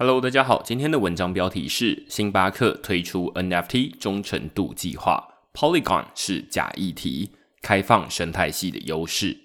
Hello，大家好，今天的文章标题是星巴克推出 NFT 忠诚度计划，Polygon 是假议题，开放生态系的优势。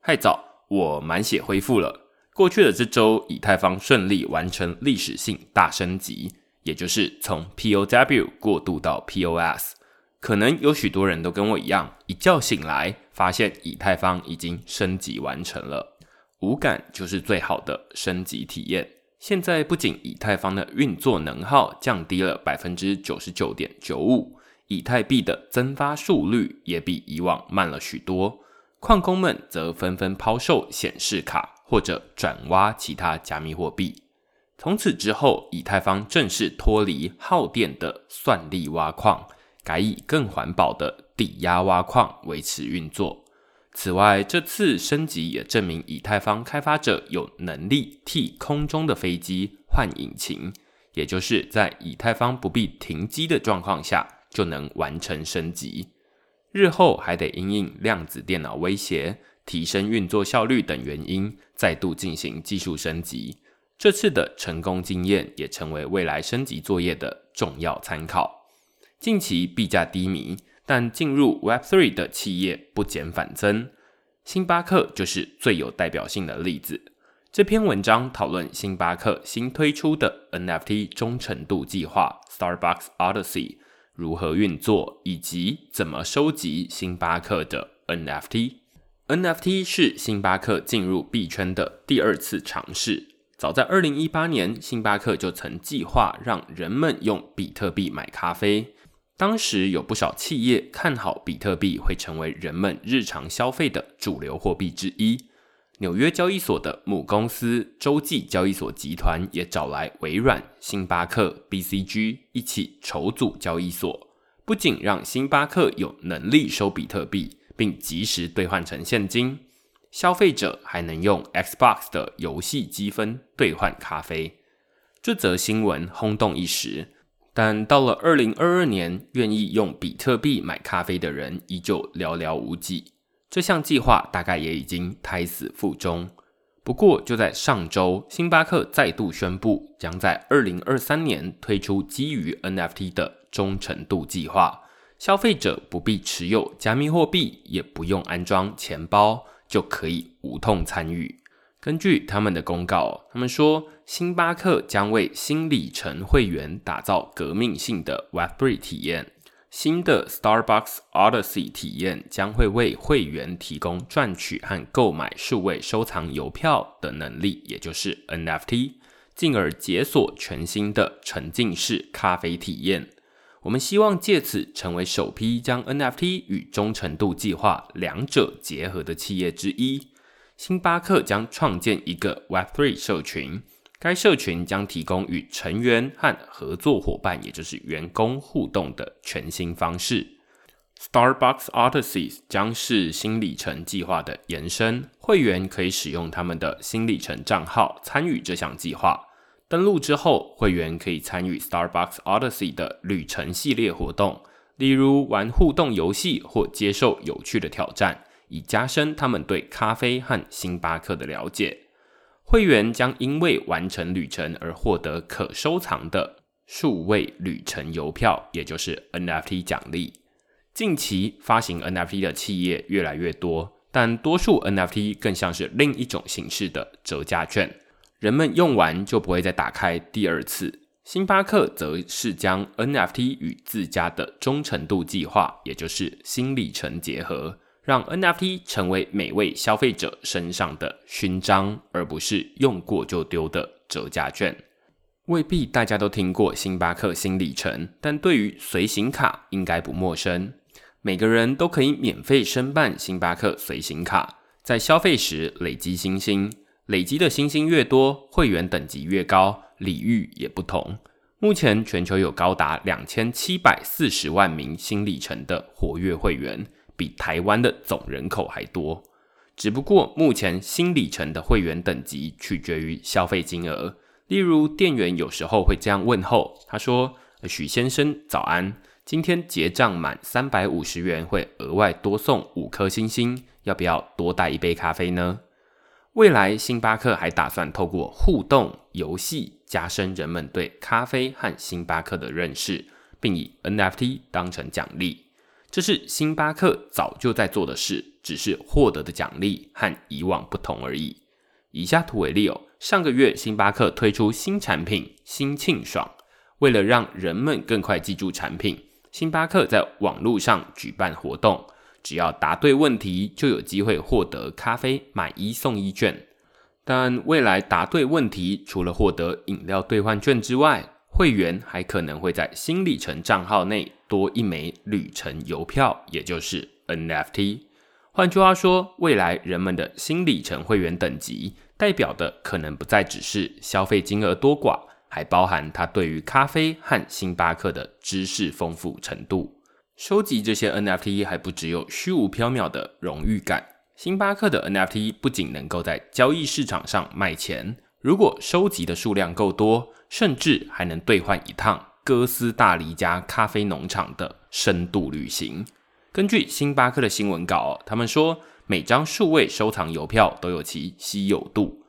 嗨早，我满血恢复了。过去的这周，以太坊顺利完成历史性大升级，也就是从 POW 过渡到 POS。可能有许多人都跟我一样，一觉醒来发现以太坊已经升级完成了。无感就是最好的升级体验。现在不仅以太坊的运作能耗降低了百分之九十九点九五，以太币的增发速率也比以往慢了许多。矿工们则纷纷抛售显示卡或者转挖其他加密货币。从此之后，以太坊正式脱离耗电的算力挖矿。改以更环保的抵押挖矿维持运作。此外，这次升级也证明以太坊开发者有能力替空中的飞机换引擎，也就是在以太坊不必停机的状况下就能完成升级。日后还得因应量子电脑威胁、提升运作效率等原因，再度进行技术升级。这次的成功经验也成为未来升级作业的重要参考。近期币价低迷，但进入 Web3 的企业不减反增，星巴克就是最有代表性的例子。这篇文章讨论星巴克新推出的 NFT 忠诚度计划 Starbucks Odyssey 如何运作，以及怎么收集星巴克的 NFT。NFT 是星巴克进入币圈的第二次尝试。早在2018年，星巴克就曾计划让人们用比特币买咖啡。当时有不少企业看好比特币会成为人们日常消费的主流货币之一。纽约交易所的母公司洲际交易所集团也找来微软、星巴克、BCG 一起筹组交易所，不仅让星巴克有能力收比特币，并及时兑换成现金，消费者还能用 Xbox 的游戏积分兑换咖啡。这则新闻轰动一时。但到了二零二二年，愿意用比特币买咖啡的人依旧寥寥无几。这项计划大概也已经胎死腹中。不过，就在上周，星巴克再度宣布，将在二零二三年推出基于 NFT 的忠诚度计划。消费者不必持有加密货币，也不用安装钱包，就可以无痛参与。根据他们的公告，他们说，星巴克将为新里程会员打造革命性的 Web3 体验。新的 Starbucks Odyssey 体验将会为会员提供赚取和购买数位收藏邮票的能力，也就是 NFT，进而解锁全新的沉浸式咖啡体验。我们希望借此成为首批将 NFT 与忠诚度计划两者结合的企业之一。星巴克将创建一个 Web3 社群，该社群将提供与成员和合作伙伴，也就是员工互动的全新方式。Starbucks Odyssey 将是新里程计划的延伸，会员可以使用他们的新里程账号参与这项计划。登录之后，会员可以参与 Starbucks Odyssey 的旅程系列活动，例如玩互动游戏或接受有趣的挑战。以加深他们对咖啡和星巴克的了解。会员将因为完成旅程而获得可收藏的数位旅程邮票，也就是 NFT 奖励。近期发行 NFT 的企业越来越多，但多数 NFT 更像是另一种形式的折价券，人们用完就不会再打开第二次。星巴克则是将 NFT 与自家的忠诚度计划，也就是新里程结合。让 NFT 成为每位消费者身上的勋章，而不是用过就丢的折价券。未必大家都听过星巴克新里程，但对于随行卡应该不陌生。每个人都可以免费申办星巴克随行卡，在消费时累积星星，累积的星星越多，会员等级越高，礼遇也不同。目前全球有高达两千七百四十万名新里程的活跃会员。比台湾的总人口还多，只不过目前新里程的会员等级取决于消费金额。例如，店员有时候会这样问候：“他说，许先生早安，今天结账满三百五十元会额外多送五颗星星，要不要多带一杯咖啡呢？”未来星巴克还打算透过互动游戏加深人们对咖啡和星巴克的认识，并以 NFT 当成奖励。这是星巴克早就在做的事，只是获得的奖励和以往不同而已。以下图为例哦，上个月星巴克推出新产品“新庆爽”，为了让人们更快记住产品，星巴克在网络上举办活动，只要答对问题，就有机会获得咖啡买一送一券。但未来答对问题，除了获得饮料兑换券之外，会员还可能会在新里程账号内多一枚旅程邮票，也就是 NFT。换句话说，未来人们的新里程会员等级，代表的可能不再只是消费金额多寡，还包含他对于咖啡和星巴克的知识丰富程度。收集这些 NFT 还不只有虚无缥缈的荣誉感。星巴克的 NFT 不仅能够在交易市场上卖钱，如果收集的数量够多，甚至还能兑换一趟哥斯达黎加咖啡农场的深度旅行。根据星巴克的新闻稿，他们说每张数位收藏邮票都有其稀有度，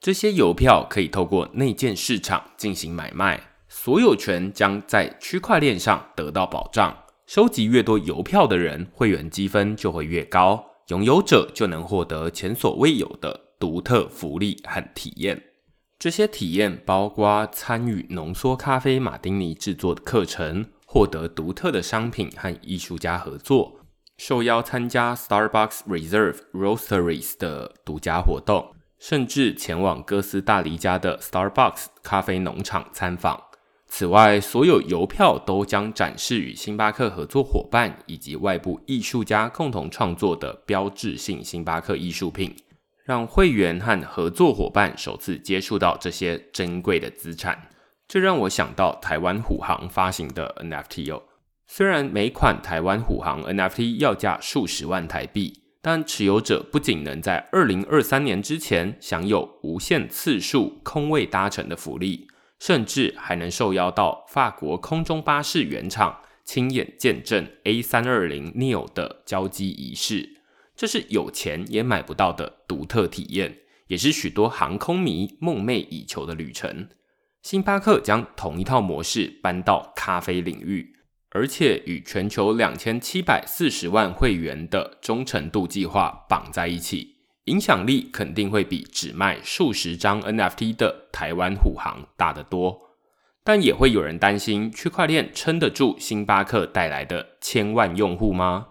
这些邮票可以透过内建市场进行买卖，所有权将在区块链上得到保障。收集越多邮票的人，会员积分就会越高。拥有者就能获得前所未有的独特福利和体验。这些体验包括参与浓缩咖啡马丁尼制作的课程，获得独特的商品和艺术家合作，受邀参加 Starbucks Reserve Roasteries 的独家活动，甚至前往哥斯达黎加的 Starbucks 咖啡农场参访。此外，所有邮票都将展示与星巴克合作伙伴以及外部艺术家共同创作的标志性星巴克艺术品，让会员和合作伙伴首次接触到这些珍贵的资产。这让我想到台湾虎航发行的 NFT 哦。虽然每款台湾虎航 NFT 要价数十万台币，但持有者不仅能在二零二三年之前享有无限次数空位搭乘的福利。甚至还能受邀到法国空中巴士原厂，亲眼见证 A 三二零 Neo 的交机仪式。这是有钱也买不到的独特体验，也是许多航空迷梦寐以求的旅程。星巴克将同一套模式搬到咖啡领域，而且与全球两千七百四十万会员的忠诚度计划绑在一起。影响力肯定会比只卖数十张 NFT 的台湾虎航大得多，但也会有人担心区块链撑得住星巴克带来的千万用户吗？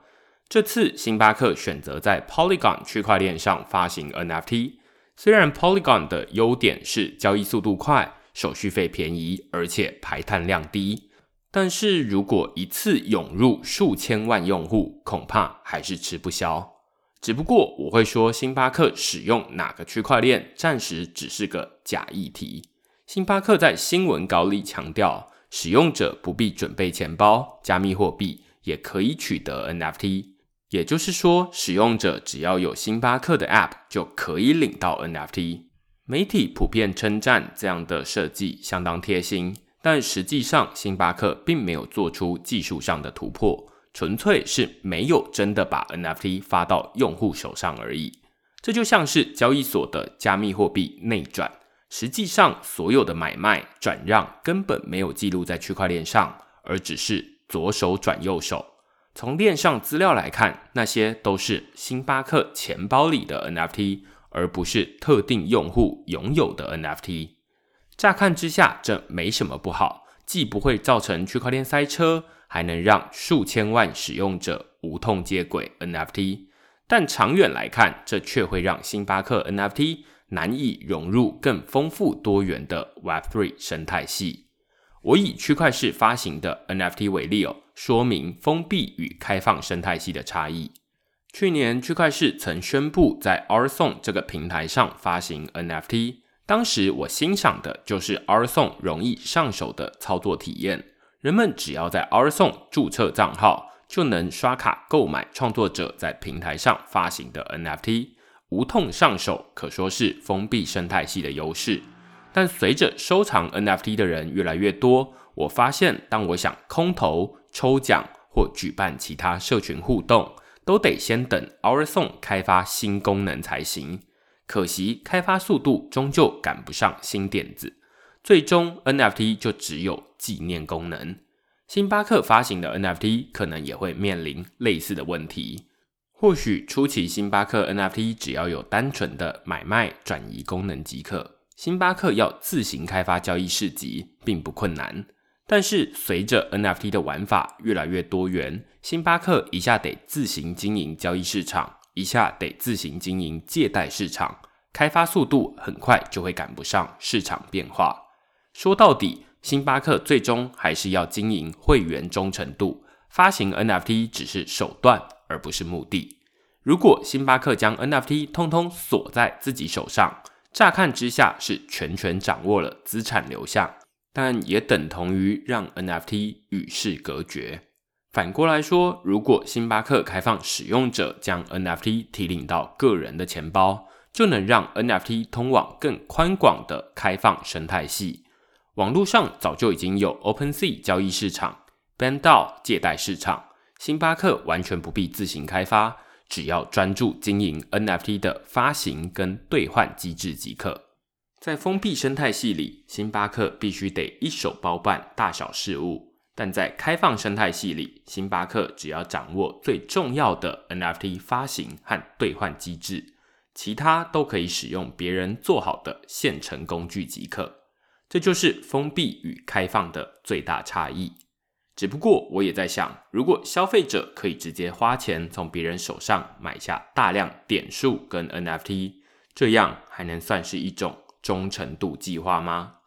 这次星巴克选择在 Polygon 区块链上发行 NFT，虽然 Polygon 的优点是交易速度快、手续费便宜，而且排碳量低，但是如果一次涌入数千万用户，恐怕还是吃不消。只不过我会说，星巴克使用哪个区块链暂时只是个假议题。星巴克在新闻稿里强调，使用者不必准备钱包，加密货币也可以取得 NFT。也就是说，使用者只要有星巴克的 App 就可以领到 NFT。媒体普遍称赞这样的设计相当贴心，但实际上星巴克并没有做出技术上的突破。纯粹是没有真的把 NFT 发到用户手上而已。这就像是交易所的加密货币内转，实际上所有的买卖转让根本没有记录在区块链上，而只是左手转右手。从链上资料来看，那些都是星巴克钱包里的 NFT，而不是特定用户拥有的 NFT。乍看之下，这没什么不好，既不会造成区块链塞车。还能让数千万使用者无痛接轨 NFT，但长远来看，这却会让星巴克 NFT 难以融入更丰富多元的 Web3 生态系。我以区块式发行的 NFT 为例哦，说明封闭与开放生态系的差异。去年区块市曾宣布在 r s o n 这个平台上发行 NFT，当时我欣赏的就是 r s o n 容易上手的操作体验。人们只要在 r s o n 注册账号，就能刷卡购买创作者在平台上发行的 NFT，无痛上手，可说是封闭生态系的优势。但随着收藏 NFT 的人越来越多，我发现，当我想空投、抽奖或举办其他社群互动，都得先等 Ourson 开发新功能才行。可惜，开发速度终究赶不上新点子。最终 NFT 就只有纪念功能。星巴克发行的 NFT 可能也会面临类似的问题。或许初期星巴克 NFT 只要有单纯的买卖转移功能即可，星巴克要自行开发交易市集并不困难。但是随着 NFT 的玩法越来越多元，星巴克一下得自行经营交易市场，一下得自行经营借贷市场，开发速度很快就会赶不上市场变化。说到底，星巴克最终还是要经营会员忠诚度，发行 NFT 只是手段。而不是目的。如果星巴克将 NFT 通通锁在自己手上，乍看之下是全权掌握了资产流向，但也等同于让 NFT 与世隔绝。反过来说，如果星巴克开放使用者将 NFT 提领到个人的钱包，就能让 NFT 通往更宽广的开放生态系。网络上早就已经有 OpenSea 交易市场、BandDAO 借贷市场。星巴克完全不必自行开发，只要专注经营 NFT 的发行跟兑换机制即可。在封闭生态系里，星巴克必须得一手包办大小事务；但在开放生态系里，星巴克只要掌握最重要的 NFT 发行和兑换机制，其他都可以使用别人做好的现成工具即可。这就是封闭与开放的最大差异。只不过我也在想，如果消费者可以直接花钱从别人手上买下大量点数跟 NFT，这样还能算是一种忠诚度计划吗？